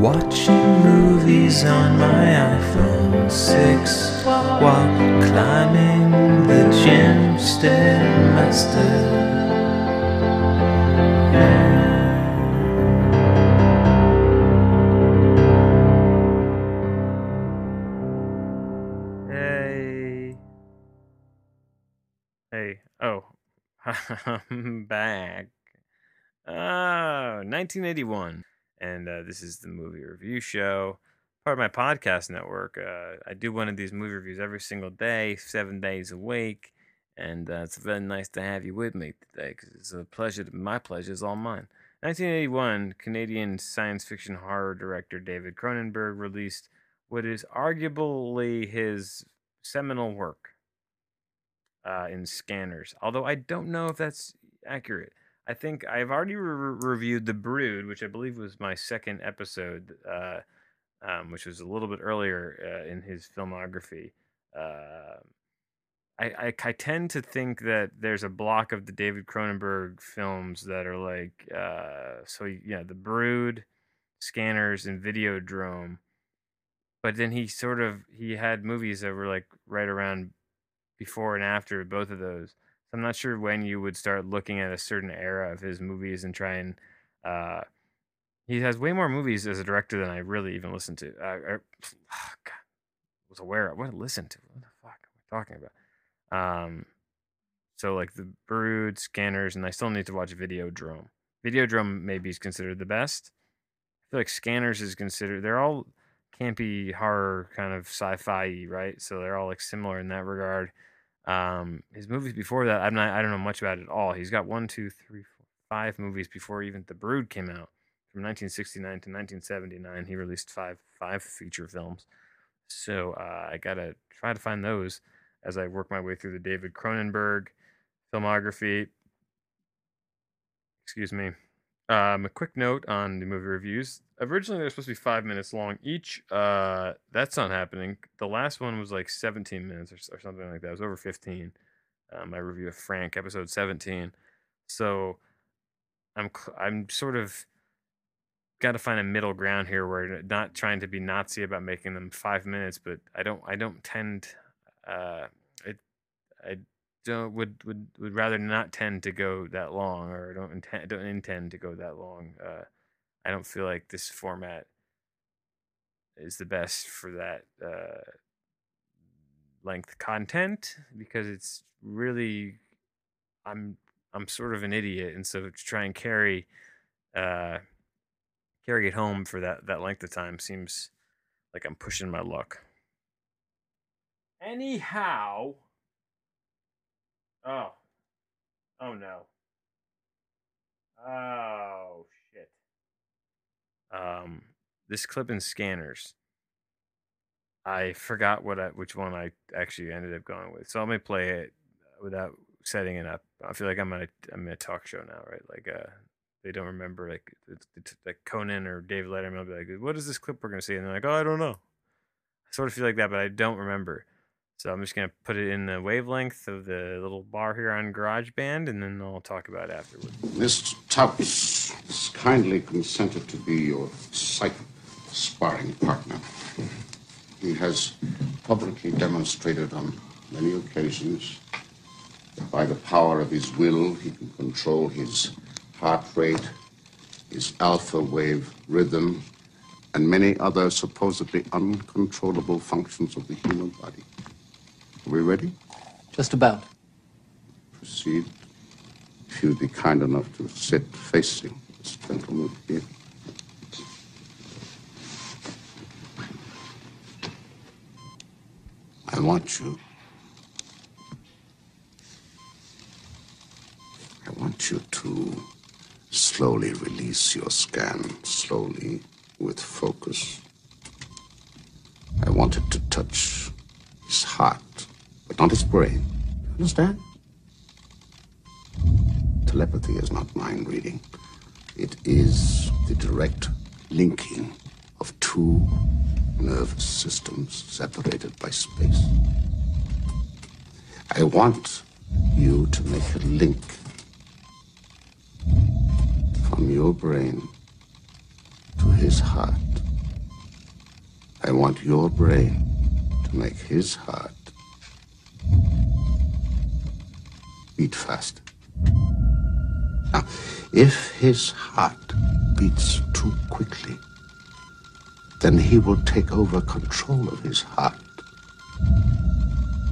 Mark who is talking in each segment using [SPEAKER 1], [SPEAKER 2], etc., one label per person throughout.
[SPEAKER 1] Watching movies on my iPhone 6 while climbing the gym stairmaster.
[SPEAKER 2] Hey. Hey. Oh. I'm back. Oh, 1981. And uh, this is the movie review show, part of my podcast network. Uh, I do one of these movie reviews every single day, seven days a week. And uh, it's very nice to have you with me today because it's a pleasure. To, my pleasure is all mine. 1981, Canadian science fiction horror director David Cronenberg released what is arguably his seminal work uh, in Scanners. Although I don't know if that's accurate. I think I've already re- reviewed The Brood, which I believe was my second episode, uh, um, which was a little bit earlier uh, in his filmography. Uh, I, I, I tend to think that there's a block of the David Cronenberg films that are like, uh, so yeah, The Brood, Scanners, and Videodrome but then he sort of he had movies that were like right around before and after both of those. So I'm not sure when you would start looking at a certain era of his movies and try and uh he has way more movies as a director than I really even listened to. I, or, oh God, was aware of what I listened to. What the fuck am I talking about? Um, so like the Brood, Scanners, and I still need to watch Videodrome. Videodrome maybe is considered the best. I feel like Scanners is considered. They're all campy horror kind of sci-fi right so they're all like similar in that regard um his movies before that i'm not i don't know much about it at all. He's got one two three four five movies before even the brood came out. From 1969 to 1979 he released five five feature films. So uh, i gotta try to find those as i work my way through the david cronenberg filmography. Excuse me um, a quick note on the movie reviews. Originally, they're supposed to be five minutes long each. Uh, that's not happening. The last one was like 17 minutes or, or something like that. It was over 15. Um, my review of Frank, episode 17. So I'm I'm sort of got to find a middle ground here where not trying to be Nazi about making them five minutes, but I don't I don't tend uh, I I don't would would would rather not tend to go that long or don't intend don't intend to go that long. Uh, I don't feel like this format is the best for that uh, length content because it's really I'm I'm sort of an idiot, and so to try and carry uh, carry it home for that that length of time seems like I'm pushing my luck. Anyhow. Oh. Oh no. Oh shit. Um this clip in scanners. I forgot what I which one I actually ended up going with. So let me play it without setting it up. I feel like I'm on a I'm in a talk show now, right? Like uh they don't remember like it's, it's like Conan or David Letterman will be like, "What is this clip we're gonna see?" And they're like, "Oh, I don't know." I sort of feel like that, but I don't remember. So I'm just gonna put it in the wavelength of the little bar here on GarageBand, and then I'll talk about it afterwards.
[SPEAKER 3] Mr. Tubbs has kindly consented to be your psych sparring partner. He has publicly demonstrated on many occasions that by the power of his will he can control his heart rate, his alpha wave rhythm, and many other supposedly uncontrollable functions of the human body. Are we ready?
[SPEAKER 4] Just about.
[SPEAKER 3] Proceed. If you'd be kind enough to sit facing this gentleman here. I want you. I want you to slowly release your scan, slowly, with focus. I want it to touch his heart, not his brain. Understand? Telepathy is not mind reading. It is the direct linking of two nervous systems separated by space. I want you to make a link from your brain to his heart I want your brain to make his heart beat fast. Now, if his heart beats too quickly, then he will take over control of his heart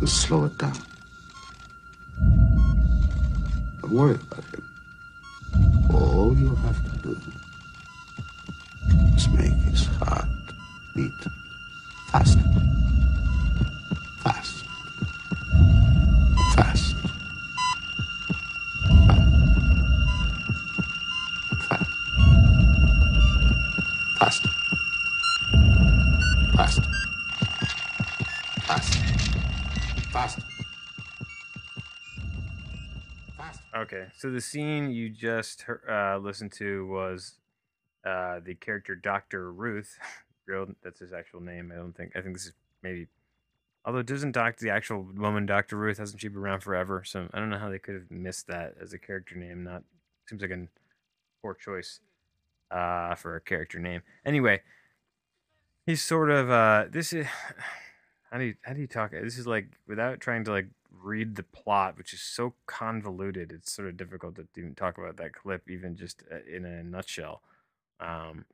[SPEAKER 3] and slow it down. Don't worry about him. All you have to do is make his heart beat fast.
[SPEAKER 2] So the scene you just uh, listened to was uh, the character Doctor Ruth. Real, that's his actual name. I don't think. I think this is maybe. Although doesn't Doc the actual woman Doctor Ruth hasn't she been around forever? So I don't know how they could have missed that as a character name. Not seems like a poor choice uh, for a character name. Anyway, he's sort of uh, this is how do you how do you talk? This is like without trying to like read the plot, which is so convoluted. It's sort of difficult to even talk about that clip, even just uh, in a nutshell. Um,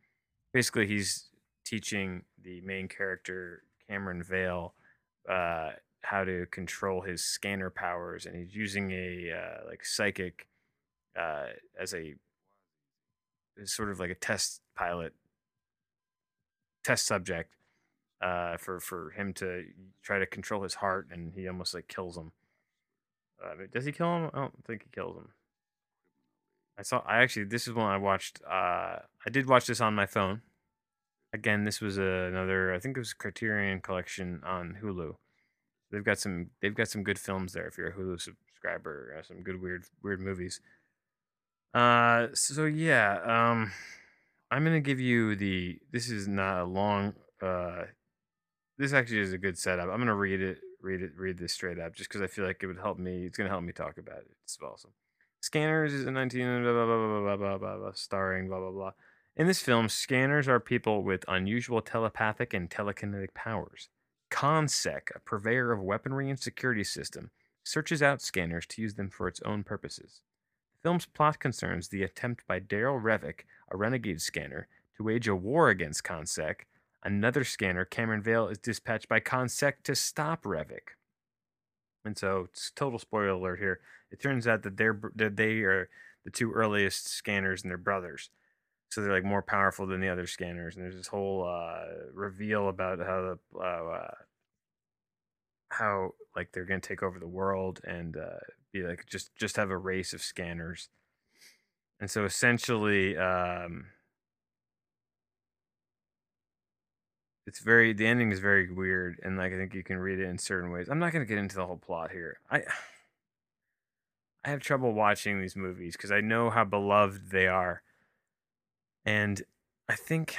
[SPEAKER 2] basically, he's teaching the main character Cameron Vale uh, how to control his scanner powers, and he's using a uh, like psychic uh, as a as sort of like a test pilot, test subject uh, for for him to try to control his heart, and he almost like kills him. Uh, does he kill him? I don't think he kills him. I saw. I actually this is one I watched. Uh, I did watch this on my phone. Again, this was another. I think it was Criterion Collection on Hulu. They've got some. They've got some good films there. If you're a Hulu subscriber, uh, some good weird weird movies. Uh, so yeah. Um, I'm gonna give you the. This is not a long. Uh, this actually is a good setup. I'm gonna read it, read it, read this straight up, just because I feel like it would help me. It's gonna help me talk about it. It's awesome. Scanners is a 19 blah blah blah blah blah blah blah, starring blah blah blah. In this film, scanners are people with unusual telepathic and telekinetic powers. CONSEC, a purveyor of weaponry and security system, searches out scanners to use them for its own purposes. The film's plot concerns the attempt by Darryl Revok, a renegade scanner, to wage a war against CONSEC. Another scanner, Cameron Vale, is dispatched by CONSEC to stop Revok. And so, total spoiler alert here. It turns out that they're that they are the two earliest scanners and they're brothers. So they're like more powerful than the other scanners. And there's this whole uh, reveal about how the uh, how like they're gonna take over the world and uh, be like just just have a race of scanners. And so essentially, um, it's very the ending is very weird and like I think you can read it in certain ways. I'm not gonna get into the whole plot here. I I have trouble watching these movies because I know how beloved they are. And I think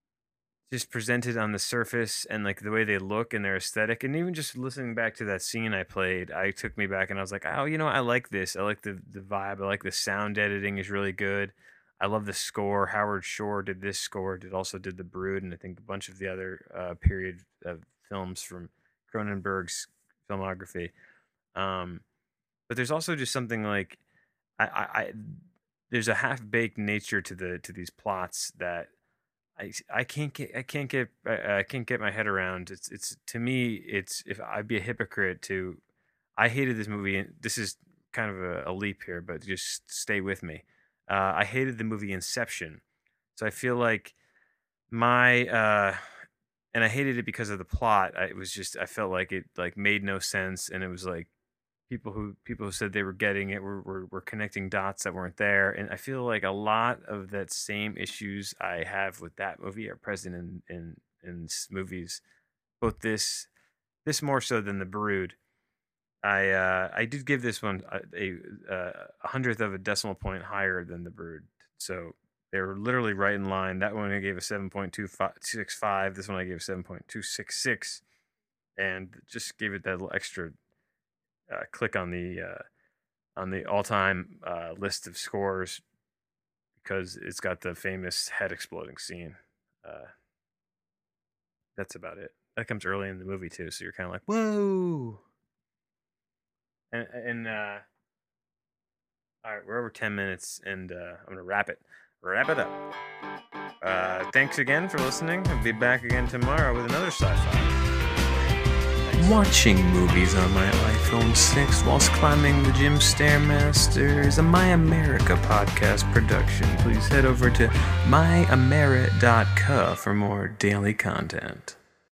[SPEAKER 2] just presented on the surface and like the way they look and their aesthetic and even just listening back to that scene I played, I took me back and I was like, oh, you know, I like this. I like the the vibe. I like the sound editing is really good. I love the score. Howard Shore did this score, did also did the Brood, and I think a bunch of the other uh, period of films from Cronenberg's filmography. Um, but there's also just something like I, I, I there's a half baked nature to the to these plots that I, I can't get I can't get I, I can't get my head around. It's it's to me it's if I'd be a hypocrite to I hated this movie this is kind of a, a leap here, but just stay with me. Uh, I hated the movie Inception, so I feel like my uh, and I hated it because of the plot. I, it was just I felt like it like made no sense, and it was like people who people who said they were getting it were, were were connecting dots that weren't there, and I feel like a lot of that same issues I have with that movie are present in in in movies, both this this more so than the Brood. I uh, I did give this one a, a, uh, a hundredth of a decimal point higher than the Brood, so they were literally right in line. That one I gave a seven point two six five. This one I gave seven point two six six, and just gave it that little extra uh, click on the uh, on the all time uh, list of scores because it's got the famous head exploding scene. Uh, that's about it. That comes early in the movie too, so you're kind of like, whoa. And and uh, all right, we're over ten minutes, and uh, I'm gonna wrap it. Wrap it up. Uh, thanks again for listening. I'll be back again tomorrow with another sci-fi.
[SPEAKER 1] Watching movies on my iPhone 6 whilst climbing the gym Stairmaster is a My America podcast production. Please head over to myameri.ca for more daily content.